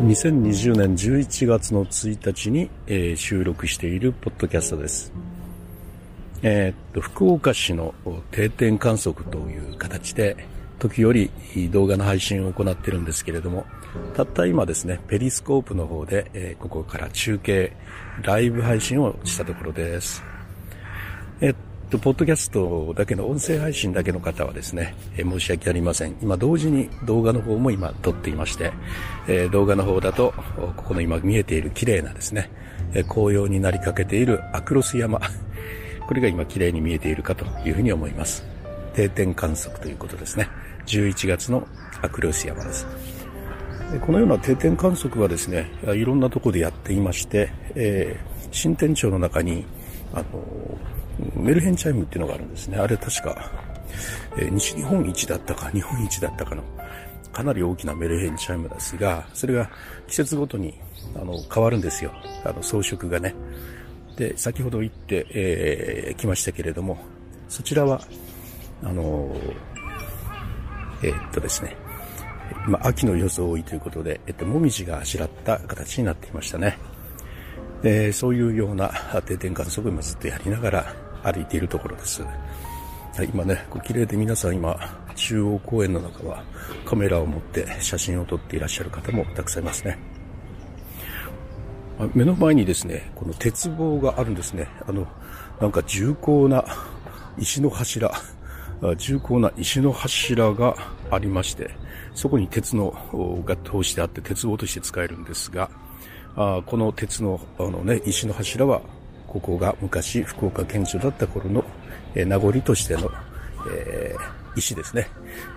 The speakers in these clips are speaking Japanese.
2020年11月の1日に、えー、収録しているポッドキャストです。えー、っと、福岡市の定点観測という形で、時折動画の配信を行っているんですけれども、たった今ですね、ペリスコープの方で、えー、ここから中継、ライブ配信をしたところです。えっと、ポッドキャストだけの音声配信だけの方はですね、えー、申し訳ありません。今同時に動画の方も今撮っていまして、えー、動画の方だと、ここの今見えている綺麗なですね、えー、紅葉になりかけているアクロス山。これが今綺麗に見えているかというふうに思います。定点観測ということですね。11月のアクロス山です。このような定点観測はですね、いろんなところでやっていまして、えー、新店長の中に、あの、メルヘンチャイムっていうのがあるんですね。あれ確か、えー、西日本一だったか、日本一だったかの、かなり大きなメルヘンチャイムですが、それが季節ごとに、あの、変わるんですよ。あの、装飾がね。で、先ほど言って、えー、来ましたけれども、そちらは、あのえー、っとですね、今、秋の装いということで、えっと、もみじがあしらった形になっていましたね。えー、そういうような定点観測をずっとやりながら歩いているところです。はい、今ね、綺麗で皆さん今、中央公園の中はカメラを持って写真を撮っていらっしゃる方もたくさんいますね。目の前にですね、この鉄棒があるんですね。あの、なんか重厚な石の柱、重厚な石の柱がありまして、そこに鉄のが通してあって鉄棒として使えるんですが、あこの鉄のあの、ね、石の柱は、ここが昔福岡県庁だった頃の、えー、名残としての、えー、石ですね、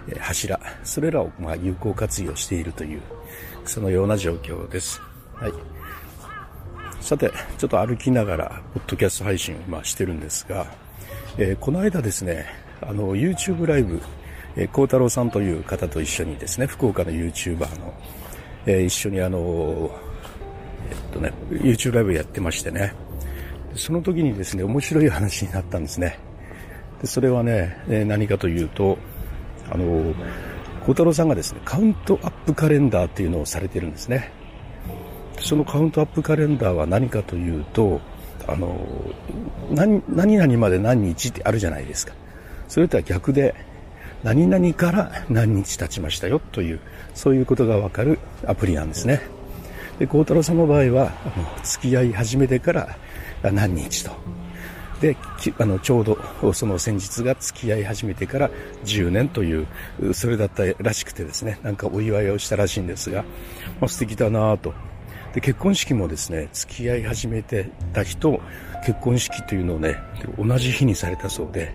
えー、柱、それらを、まあ、有効活用しているという、そのような状況です。はい。さて、ちょっと歩きながら、ポッドキャスト配信を、まあ、してるんですが、えー、この間ですね、あの、YouTube ライブ、えー、孝太郎さんという方と一緒にですね、福岡の YouTuber の、えー、一緒にあの、えっとね、YouTube ライブやってましてね、その時にですね、面白い話になったんですね。でそれはね、え、何かというと、あの、孝太郎さんがですね、カウントアップカレンダーっていうのをされてるんですね。そのカウントアップカレンダーは何かというと、あの、何、何々まで何日ってあるじゃないですか。それとは逆で、何々から何日経ちましたよという、そういうことがわかるアプリなんですね。で、孝太郎さんの場合は、あの付き合い始めてから何日と。で、あの、ちょうどその先日が付き合い始めてから10年という、それだったらしくてですね、なんかお祝いをしたらしいんですが、まあ、素敵だなと。で、結婚式もですね、付き合い始めてた日と結婚式というのをね、同じ日にされたそうで、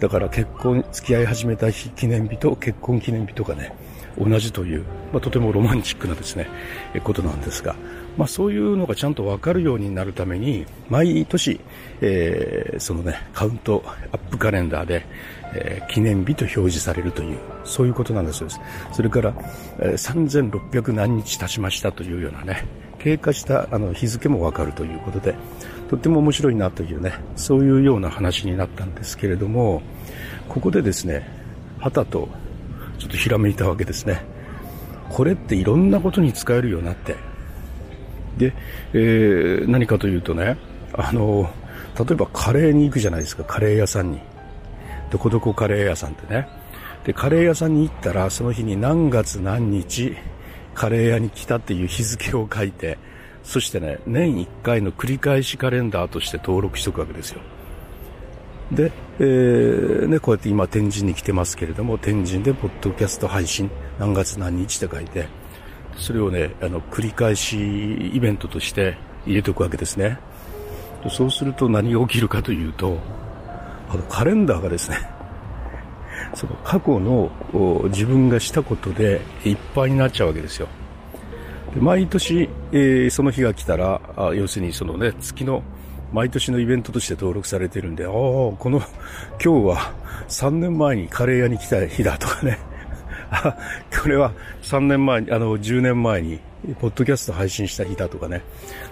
だから結婚、付き合い始めた日記念日と結婚記念日とかね、同じという、まあ、とてもロマンチックなですね、えことなんですが、まあ、そういうのがちゃんとわかるようになるために、毎年、えー、そのね、カウントアップカレンダーで、えー、記念日と表示されるという、そういうことなんだそうです。それから、えー、3600何日経ちましたというようなね、経過したあの日付もわかるということで、とっても面白いなというね、そういうような話になったんですけれども、ここでですね、はたとちょっとひらめいたわけですね。これっていろんなことに使えるようになって。で、えー、何かというとね、あの、例えばカレーに行くじゃないですか、カレー屋さんに。どこどこカレー屋さんってね。で、カレー屋さんに行ったら、その日に何月何日、カレー屋に来たっていう日付を書いて、そしてね、年1回の繰り返しカレンダーとして登録しておくわけですよ。で、えー、ね、こうやって今天神に来てますけれども、天神でポッドキャスト配信、何月何日って書いて、それをね、あの、繰り返しイベントとして入れておくわけですね。そうすると何が起きるかというと、あの、カレンダーがですね、その過去の自分がしたことでいっぱいになっちゃうわけですよ。で毎年、えー、その日が来たら、あ要するにそのね、月の毎年のイベントとして登録されてるんで、ああ、この、今日は3年前にカレー屋に来た日だとかね。あ、これは3年前に、あの、10年前に、ポッドキャスト配信した日だとかね。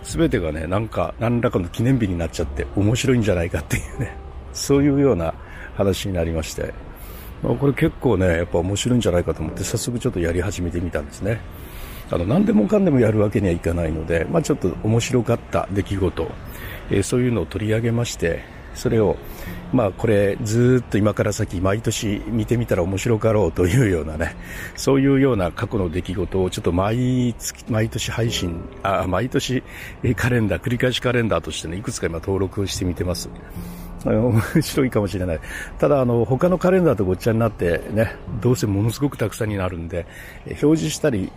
すべてがね、なんか、何らかの記念日になっちゃって面白いんじゃないかっていうね。そういうような話になりまして。これ結構ね、やっぱ面白いんじゃないかと思って、早速ちょっとやり始めてみたんですね。あの、何でもかんでもやるわけにはいかないので、まあ、ちょっと面白かった出来事、え、そういうのを取り上げまして、それを、まあこれずっと今から先毎年見てみたら面白かろうというようなね、そういうような過去の出来事をちょっと毎月、毎年配信、あ、毎年カレンダー、繰り返しカレンダーとしてね、いくつか今登録してみてます。面白いかもしれない。ただ、あの、他のカレンダーとごっちゃになってね、どうせものすごくたくさんになるんで、表示したり、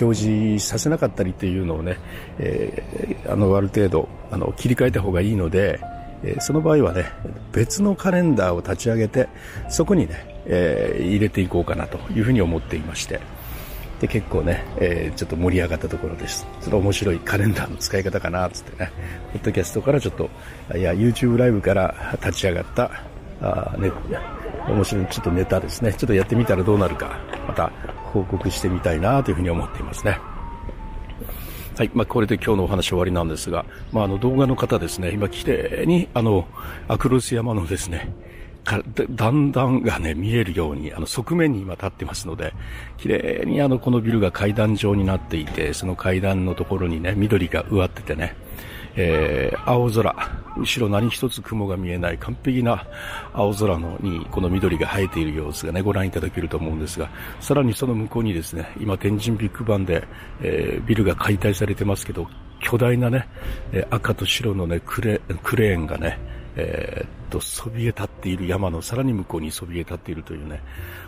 表示させなかったりっていうのをね、えー、あの、ある程度、あの、切り替えた方がいいので、えその場合はね、別のカレンダーを立ち上げて、そこにね、えー、入れていこうかなというふうに思っていまして、で、結構ね、えー、ちょっと盛り上がったところです。その面白いカレンダーの使い方かな、つってね、ポッドキャストからちょっと、いや、YouTube ライブから立ち上がった、あね、面白い、ちょっとネタですね。ちょっとやってみたらどうなるか、また報告してみたいなというふうに思っていますね。はい。まあ、これで今日のお話終わりなんですが、まあ、あの動画の方ですね、今綺麗に、あの、アクロス山のですね、だんだんがね、見えるように、あの、側面に今立ってますので、綺麗にあの、このビルが階段状になっていて、その階段のところにね、緑が植わっててね、えー、青空、後ろ何一つ雲が見えない完璧な青空のにこの緑が生えている様子がね、ご覧いただけると思うんですが、さらにその向こうにですね、今天神ビッグバンで、えー、ビルが解体されてますけど、巨大なね、赤と白のね、クレクレーンがね、えー、っと、そびえ立っている山のさらに向こうにそびえ立っているというね、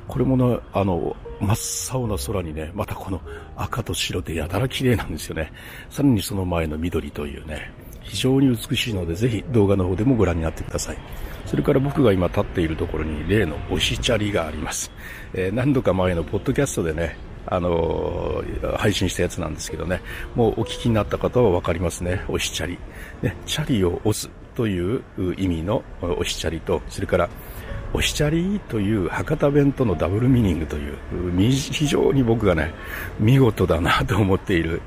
これもね、あの、真っ青な空にね、またこの赤と白でやたら綺麗なんですよね。さらにその前の緑というね、非常に美しいので、ぜひ動画の方でもご覧になってください。それから僕が今立っているところに例のおしチャリがあります。えー、何度か前のポッドキャストでね、あのー、配信したやつなんですけどね、もうお聞きになった方はわかりますね、おしチャリ。ね、チャリを押すという意味のおしチャリと、それからおしちゃりという博多弁とのダブルミーニングという、非常に僕がね、見事だなと思っている、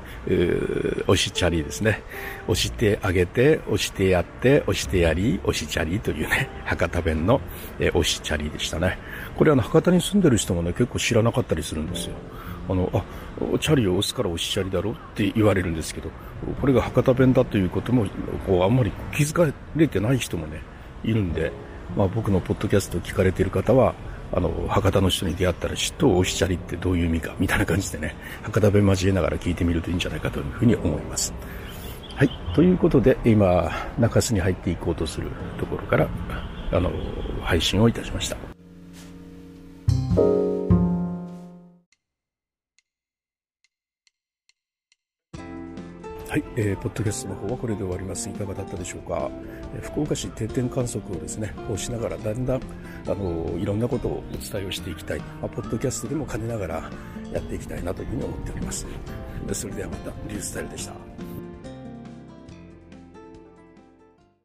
おしちゃりですね。押してあげて、押してやって、押してやり、おしちゃりというね、博多弁の、えおしちゃりでしたね。これあの、博多に住んでる人もね、結構知らなかったりするんですよ。あの、あ、チャリを押すからおしチャリだろって言われるんですけど、これが博多弁だということも、こう、あんまり気づかれてない人もね、いるんで、まあ、僕のポッドキャストを聞かれている方は、あの、博多の人に出会ったら、嫉妬をおしちゃりってどういう意味か、みたいな感じでね、博多弁交えながら聞いてみるといいんじゃないかというふうに思います。はい。ということで、今、中洲に入っていこうとするところから、あの、配信をいたしました。はい、えー、ポッドキャストの方はこれで終わります。いかがだったでしょうか？えー、福岡市定点観測をですね、こうしながらだんだん、あのいろんなことをお伝えをしていきたい。まあ、ポッドキャストでも兼ねながらやっていきたいなというふうに思っております。それではまた、リュースタイルでした。